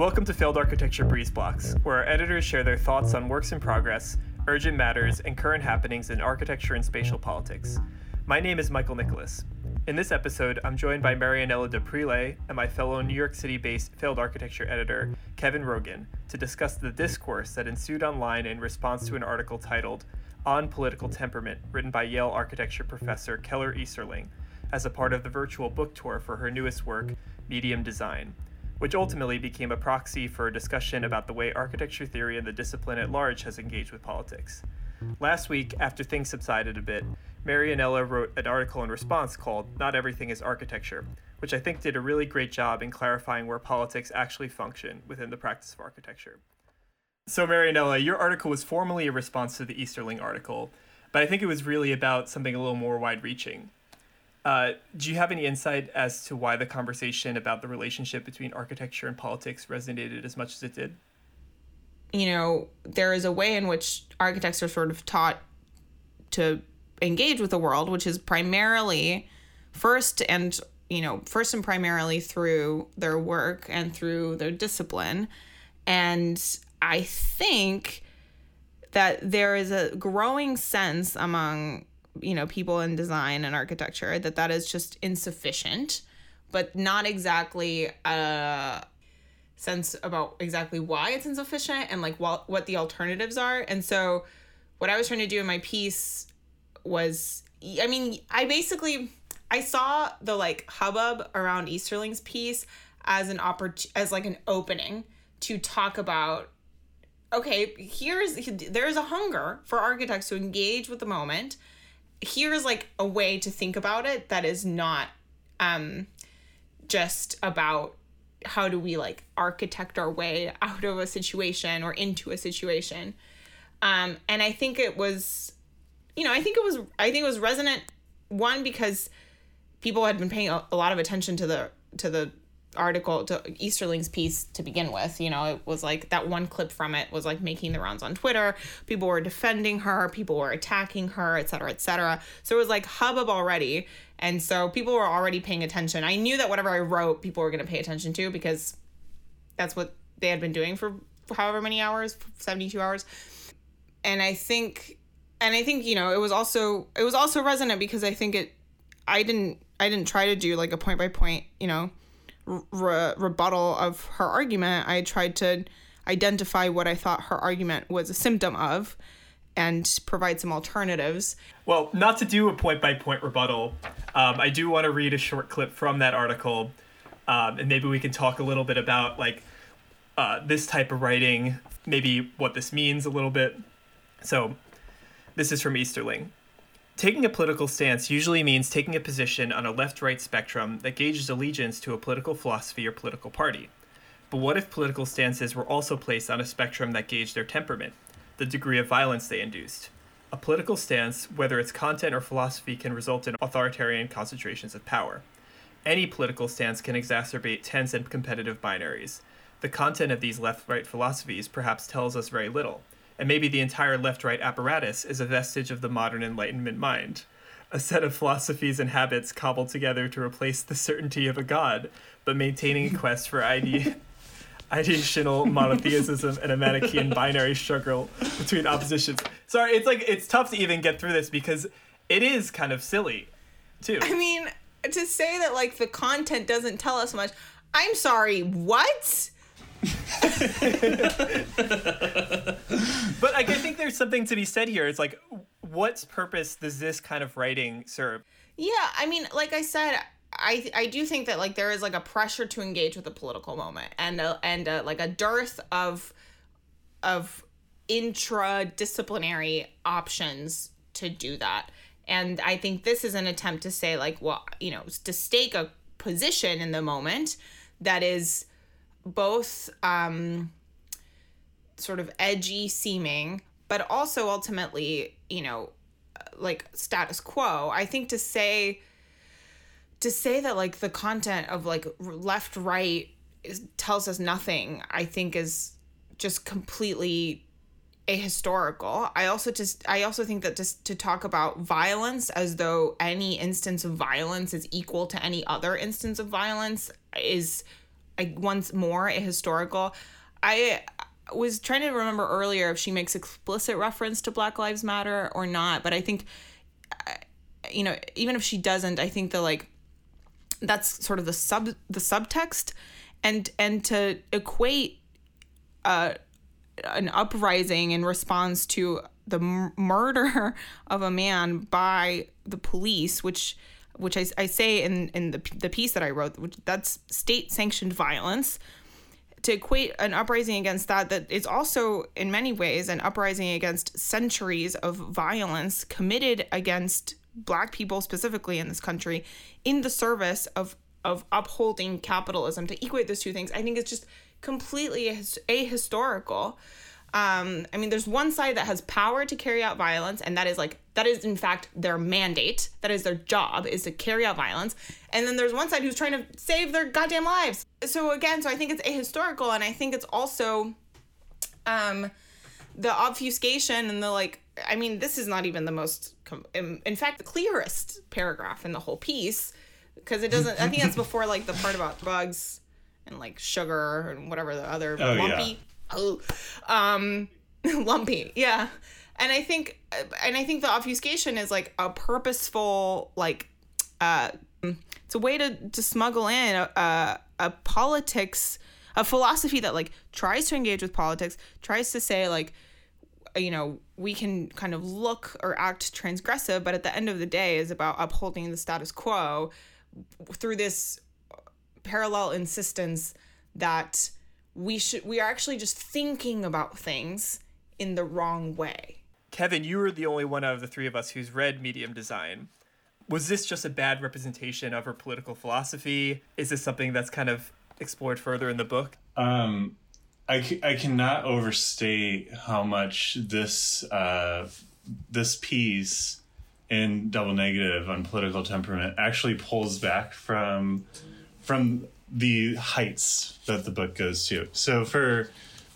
Welcome to Failed Architecture Breeze Blocks, where our editors share their thoughts on works in progress, urgent matters, and current happenings in architecture and spatial politics. My name is Michael Nicholas. In this episode, I'm joined by Marianela D'Aprile and my fellow New York City based failed architecture editor, Kevin Rogan, to discuss the discourse that ensued online in response to an article titled On Political Temperament, written by Yale architecture professor Keller Easterling, as a part of the virtual book tour for her newest work, Medium Design which ultimately became a proxy for a discussion about the way architecture theory and the discipline at large has engaged with politics. Last week, after things subsided a bit, Marianela wrote an article in response called Not Everything is Architecture, which I think did a really great job in clarifying where politics actually function within the practice of architecture. So, Marianela, your article was formally a response to the Easterling article, but I think it was really about something a little more wide reaching. Uh, do you have any insight as to why the conversation about the relationship between architecture and politics resonated as much as it did? You know, there is a way in which architects are sort of taught to engage with the world, which is primarily first and you know first and primarily through their work and through their discipline and i think that there is a growing sense among you know people in design and architecture that that is just insufficient but not exactly a sense about exactly why it's insufficient and like what what the alternatives are. And so what i was trying to do in my piece was i mean i basically i saw the like hubbub around easterling's piece as an oppor- as like an opening to talk about okay here's there's a hunger for architects to engage with the moment here's like a way to think about it that is not um just about how do we like architect our way out of a situation or into a situation. Um and i think it was you know i think it was i think it was resonant one because people had been paying a, a lot of attention to the to the article to Easterling's piece to begin with. You know, it was like that one clip from it was like making the rounds on Twitter. People were defending her, people were attacking her, et cetera, et cetera. So it was like hubbub already. And so people were already paying attention. I knew that whatever I wrote, people were going to pay attention to because that's what they had been doing for however many hours 72 hours. And I think, and I think, you know, it was also, it was also resonant because I think it, I didn't, I didn't try to do like a point by point, you know, re- rebuttal of her argument, I tried to identify what I thought her argument was a symptom of and provide some alternatives. Well, not to do a point by point rebuttal, um, I do want to read a short clip from that article, um, and maybe we can talk a little bit about like uh, this type of writing, maybe what this means a little bit. So, this is from Easterling. Taking a political stance usually means taking a position on a left right spectrum that gauges allegiance to a political philosophy or political party. But what if political stances were also placed on a spectrum that gauged their temperament, the degree of violence they induced? A political stance, whether its content or philosophy, can result in authoritarian concentrations of power. Any political stance can exacerbate tense and competitive binaries. The content of these left right philosophies perhaps tells us very little and maybe the entire left right apparatus is a vestige of the modern Enlightenment mind. A set of philosophies and habits cobbled together to replace the certainty of a god, but maintaining a quest for ide- ideational monotheism and a Manichaean binary struggle between oppositions. Sorry, it's like it's tough to even get through this because it is kind of silly, too. I mean, to say that like the content doesn't tell us much. I'm sorry, what? but like, I think there's something to be said here. It's like, what purpose does this kind of writing serve? Yeah, I mean, like I said, I I do think that like there is like a pressure to engage with a political moment and a, and a, like a dearth of of intradisciplinary options to do that. And I think this is an attempt to say like, well, you know, to stake a position in the moment that is both um sort of edgy seeming, but also ultimately, you know, like status quo. I think to say to say that like the content of like left right is, tells us nothing, I think is just completely ahistorical. I also just I also think that just to talk about violence as though any instance of violence is equal to any other instance of violence is I, once more a historical. I was trying to remember earlier if she makes explicit reference to Black Lives Matter or not, but I think you know even if she doesn't, I think the like that's sort of the sub the subtext and and to equate uh an uprising in response to the murder of a man by the police, which which I, I say in, in the, the piece that I wrote, which that's state sanctioned violence. To equate an uprising against that, that is also in many ways an uprising against centuries of violence committed against black people specifically in this country in the service of of upholding capitalism. To equate those two things, I think it's just completely ahistorical. Um, I mean, there's one side that has power to carry out violence, and that is like that is in fact their mandate. That is their job is to carry out violence. And then there's one side who's trying to save their goddamn lives. So again, so I think it's ahistorical, and I think it's also, um, the obfuscation and the like. I mean, this is not even the most, in fact, the clearest paragraph in the whole piece because it doesn't. I think that's before like the part about bugs and like sugar and whatever the other Oh, lumpy. yeah. Oh, um, lumpy. Yeah, and I think, and I think the obfuscation is like a purposeful, like, uh, it's a way to to smuggle in a, a, a politics, a philosophy that like tries to engage with politics, tries to say like, you know, we can kind of look or act transgressive, but at the end of the day is about upholding the status quo through this parallel insistence that we should we are actually just thinking about things in the wrong way. Kevin, you were the only one out of the three of us who's read Medium Design. Was this just a bad representation of her political philosophy? Is this something that's kind of explored further in the book? Um, I, I cannot overstate how much this uh, this piece in Double Negative on political temperament actually pulls back from from the heights that the book goes to. So for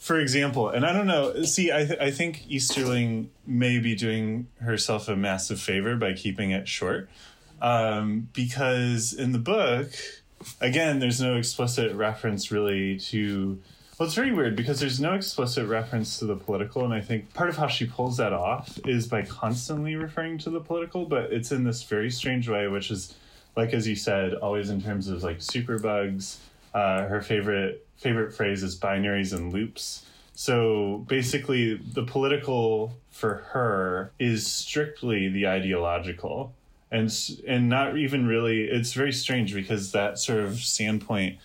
for example, and I don't know, see, I th- I think Easterling may be doing herself a massive favor by keeping it short, um, because in the book, again, there's no explicit reference really to. Well, it's very weird because there's no explicit reference to the political, and I think part of how she pulls that off is by constantly referring to the political, but it's in this very strange way, which is, like as you said, always in terms of like superbugs. Uh, her favorite favorite phrase is binaries and loops. So basically, the political for her is strictly the ideological, and and not even really. It's very strange because that sort of standpoint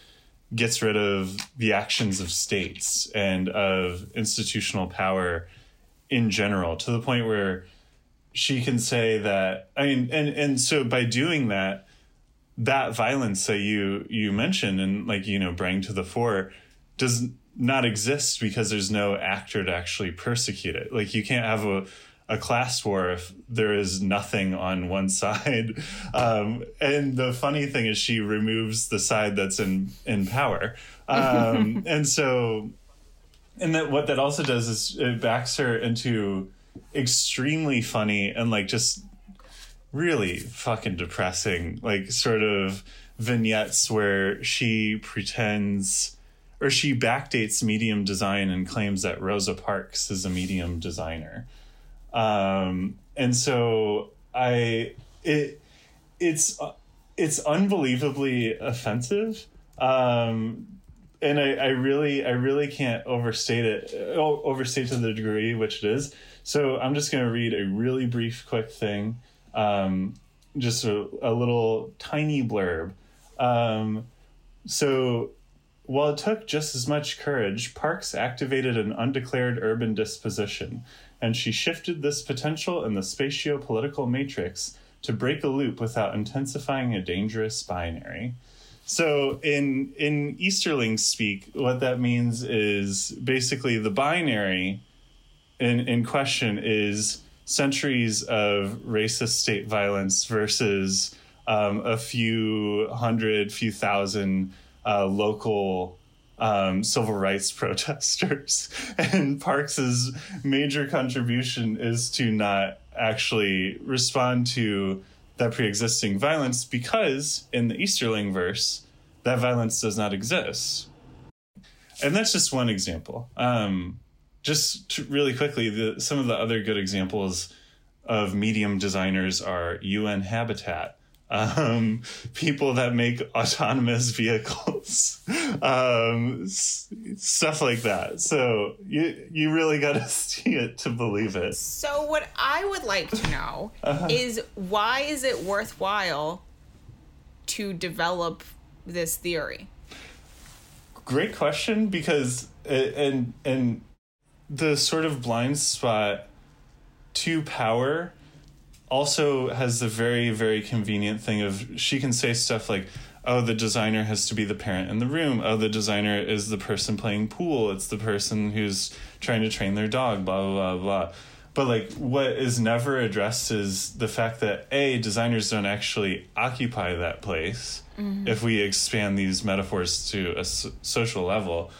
gets rid of the actions of states and of institutional power in general to the point where she can say that i mean and and so by doing that that violence that you you mentioned and like you know bring to the fore does not exist because there's no actor to actually persecute it like you can't have a a class war if there is nothing on one side. Um, and the funny thing is, she removes the side that's in in power, um, and so, and that what that also does is it backs her into extremely funny and like just really fucking depressing, like sort of vignettes where she pretends or she backdates medium design and claims that Rosa Parks is a medium designer. Um, and so I it it's it's unbelievably offensive, um, and I, I really I really can't overstate it overstate to the degree which it is. So I'm just going to read a really brief, quick thing, um, just a, a little tiny blurb. Um, so while it took just as much courage, Parks activated an undeclared urban disposition, and she shifted this potential in the spatio-political matrix to break a loop without intensifying a dangerous binary. So in in Easterling speak, what that means is basically the binary in in question is centuries of racist state violence versus um, a few hundred, few thousand uh, local um, civil rights protesters. And Parks's major contribution is to not actually respond to that pre-existing violence because in the Easterling verse, that violence does not exist. And that's just one example. Um, just really quickly, the, some of the other good examples of medium designers are UN Habitat, um, people that make autonomous vehicles, um, s- stuff like that. So you you really got to see it to believe it. So what I would like to know is why is it worthwhile to develop this theory? Great question because and and the sort of blind spot to power also has the very very convenient thing of she can say stuff like oh the designer has to be the parent in the room. Oh the designer is the person playing pool. It's the person who's trying to train their dog blah blah blah blah. But like what is never addressed is the fact that a designers don't actually occupy that place mm-hmm. if we expand these metaphors to a s- social level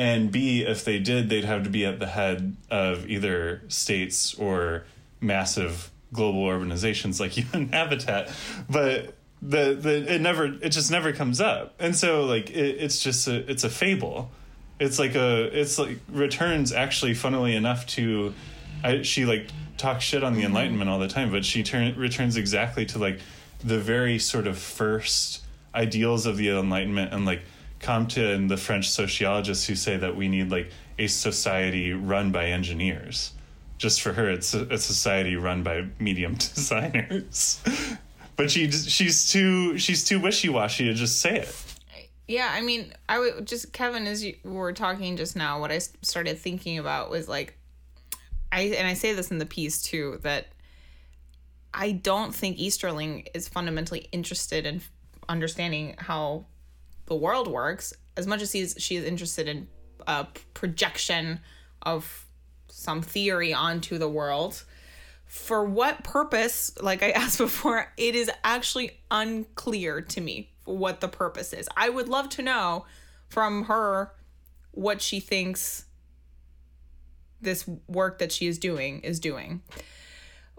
and B, if they did, they'd have to be at the head of either states or massive global organizations like UN Habitat. But the the it never it just never comes up, and so like it, it's just a it's a fable. It's like a it's like returns actually, funnily enough, to I, she like talks shit on the Enlightenment all the time, but she turn returns exactly to like the very sort of first ideals of the Enlightenment and like Comte and the French sociologists who say that we need like a society run by engineers. Just for her, it's a, a society run by medium designers. but she she's too she's too wishy washy to just say it. Yeah, I mean, I would just Kevin, as you were talking just now, what I started thinking about was like, I and I say this in the piece too that I don't think Easterling is fundamentally interested in understanding how the world works as much as he's she is interested in uh, a projection of some theory onto the world for what purpose like i asked before it is actually unclear to me what the purpose is. I would love to know from her what she thinks this work that she is doing is doing.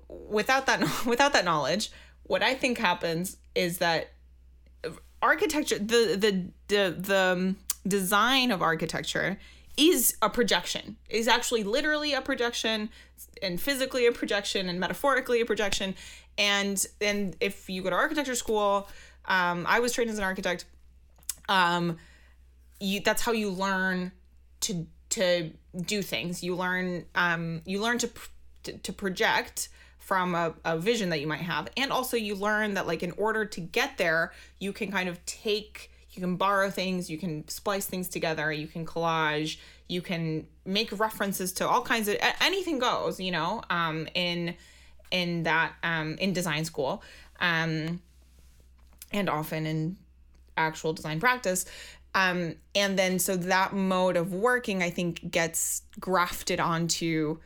Without that without that knowledge what i think happens is that architecture the the the, the um, design of architecture is a projection. Is actually literally a projection and physically a projection and metaphorically a projection. And and if you go to architecture school um, i was trained as an architect um, you that's how you learn to to do things. You learn um, you learn to to, to project from a, a vision that you might have. And also you learn that like in order to get there you can kind of take you can borrow things you can splice things together you can collage you can make references to all kinds of anything goes you know um in in that um in design school um and often in actual design practice. Um and then so that mode of working i think gets grafted onto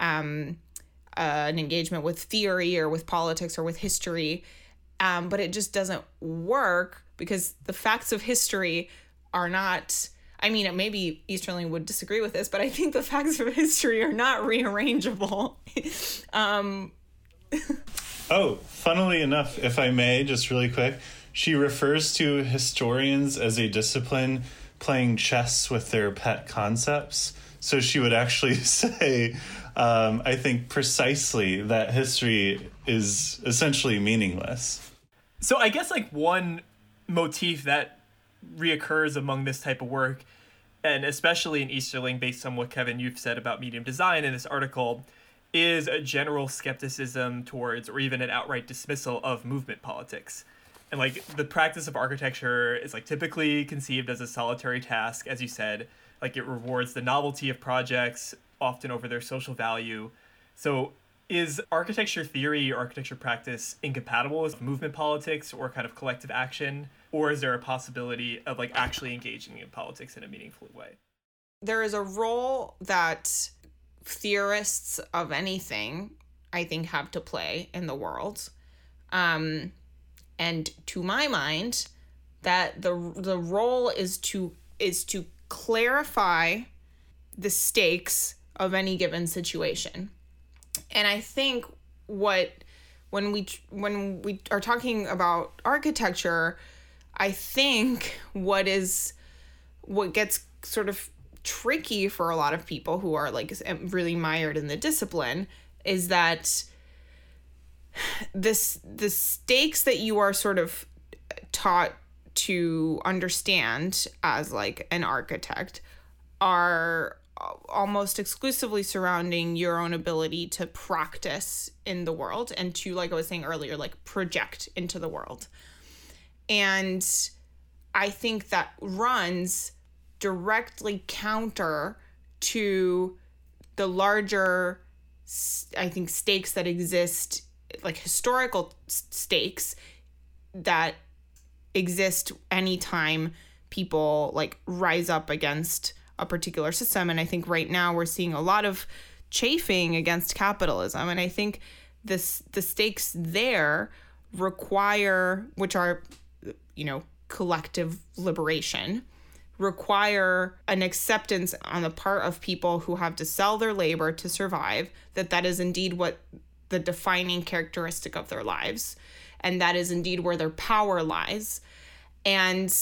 um uh, an engagement with theory or with politics or with history um, but it just doesn't work because the facts of history are not i mean maybe easterling would disagree with this but i think the facts of history are not rearrangeable um, Oh, funnily enough, if I may, just really quick, she refers to historians as a discipline playing chess with their pet concepts. So she would actually say, um, I think precisely that history is essentially meaningless. So I guess like one motif that reoccurs among this type of work, and especially in Easterling, based on what Kevin you've said about medium design in this article, is a general skepticism towards, or even an outright dismissal of movement politics. And like the practice of architecture is like typically conceived as a solitary task, as you said. Like it rewards the novelty of projects, often over their social value. So is architecture theory or architecture practice incompatible with movement politics or kind of collective action? Or is there a possibility of like actually engaging in politics in a meaningful way? there is a role that theorists of anything i think have to play in the world um and to my mind that the the role is to is to clarify the stakes of any given situation. And I think what when we when we are talking about architecture, I think what is what gets sort of tricky for a lot of people who are like really mired in the discipline is that this the stakes that you are sort of taught to understand as like an architect are almost exclusively surrounding your own ability to practice in the world and to like I was saying earlier like project into the world. And I think that runs directly counter to the larger I think stakes that exist like historical stakes that exist anytime people like rise up against a particular system. And i think right now we're seeing a lot of chafing against capitalism. And i think this the stakes there require which are you know collective liberation require an acceptance on the part of people who have to sell their labor to survive that that is indeed what the defining characteristic of their lives and that is indeed where their power lies. And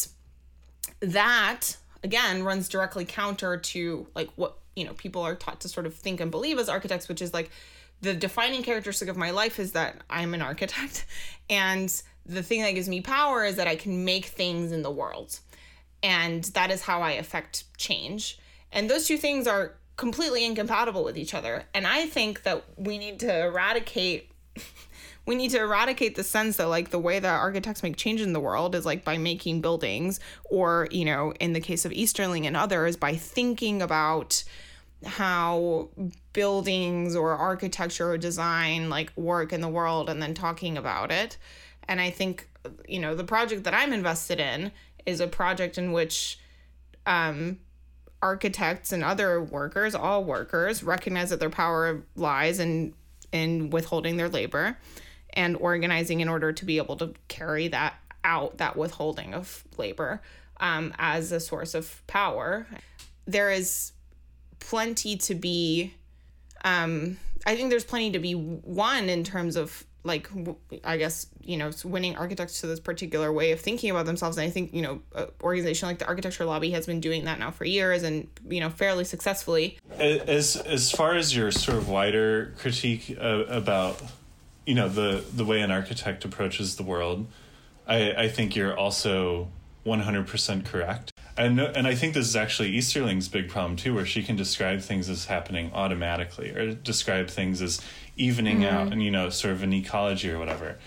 that again runs directly counter to like what you know people are taught to sort of think and believe as architects which is like the defining characteristic of my life is that i'm an architect. And the thing that gives me power is that i can make things in the world. And that is how i affect change. And those two things are completely incompatible with each other. And i think that we need to eradicate we need to eradicate the sense that like the way that architects make change in the world is like by making buildings or you know in the case of easterling and others by thinking about how buildings or architecture or design like work in the world and then talking about it. And i think you know the project that i'm invested in is a project in which um architects and other workers all workers recognize that their power lies in in withholding their labor and organizing in order to be able to carry that out, that withholding of labor um, as a source of power. There is plenty to be, um, I think there's plenty to be won in terms of like I guess you know winning architects to this particular way of thinking about themselves. And I think you know an organization like the Architecture Lobby has been doing that now for years and you know fairly successfully. As as far as your sort of wider critique uh, about you know the the way an architect approaches the world i i think you're also 100% correct and and i think this is actually easterling's big problem too where she can describe things as happening automatically or describe things as evening mm-hmm. out and you know sort of an ecology or whatever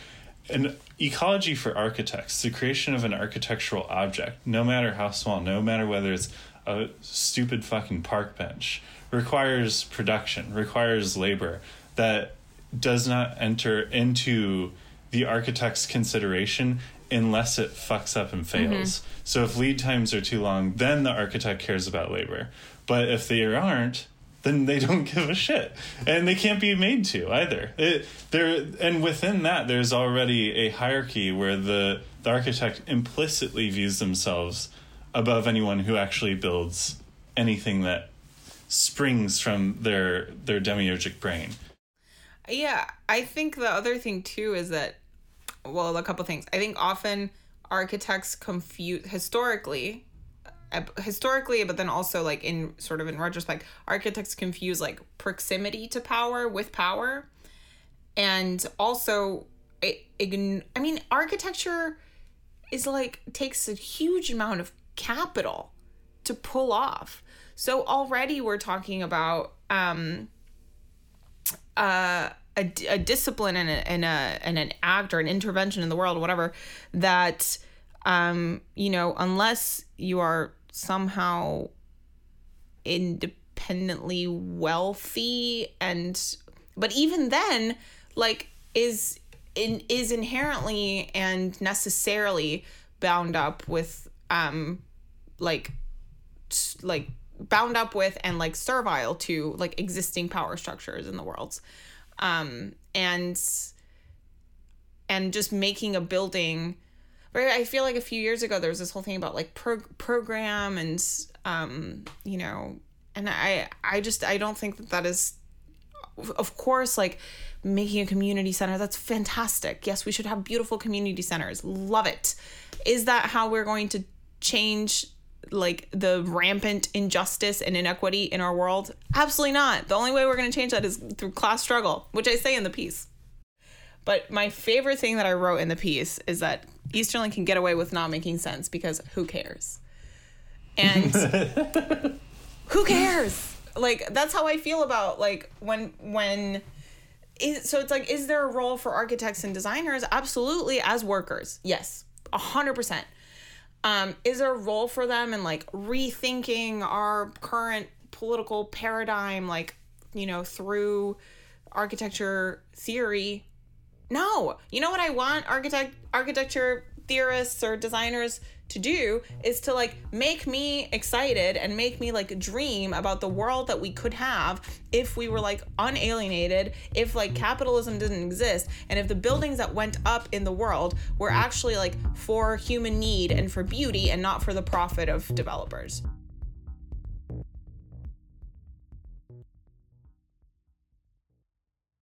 an ecology for architects the creation of an architectural object no matter how small no matter whether it's a stupid fucking park bench requires production requires labor that does not enter into the architect's consideration unless it fucks up and fails. Mm-hmm. So if lead times are too long, then the architect cares about labor. But if they aren't, then they don't give a shit, and they can't be made to either. It, there and within that, there's already a hierarchy where the the architect implicitly views themselves above anyone who actually builds anything that springs from their their demiurgic brain. Yeah, I think the other thing too is that, well, a couple things. I think often architects confuse historically, uh, historically, but then also like in sort of in retrospect, architects confuse like proximity to power with power, and also, it, I mean, architecture is like takes a huge amount of capital to pull off. So already we're talking about um uh, a, a discipline and, a, and, a, and an act or an intervention in the world, whatever, that, um, you know, unless you are somehow independently wealthy and, but even then, like, is in, is inherently and necessarily bound up with um like like bound up with and like servile to like existing power structures in the world. Um and and just making a building right? I feel like a few years ago there was this whole thing about like pro- program and um you know and i i just i don't think that that is of course like making a community center that's fantastic. Yes we should have beautiful community centers. Love it. Is that how we're going to change like the rampant injustice and inequity in our world absolutely not the only way we're going to change that is through class struggle which i say in the piece but my favorite thing that I wrote in the piece is that Easterling can get away with not making sense because who cares? And who cares? Like that's how I feel about like when when is so it's like is there a role for architects and designers? Absolutely as workers. Yes. a hundred percent. Um, is there a role for them in like rethinking our current political paradigm, like, you know, through architecture theory? No. You know what I want architect architecture theorists or designers to do is to like make me excited and make me like dream about the world that we could have if we were like unalienated, if like capitalism didn't exist, and if the buildings that went up in the world were mm. actually like for human need and for beauty and not for the profit of developers.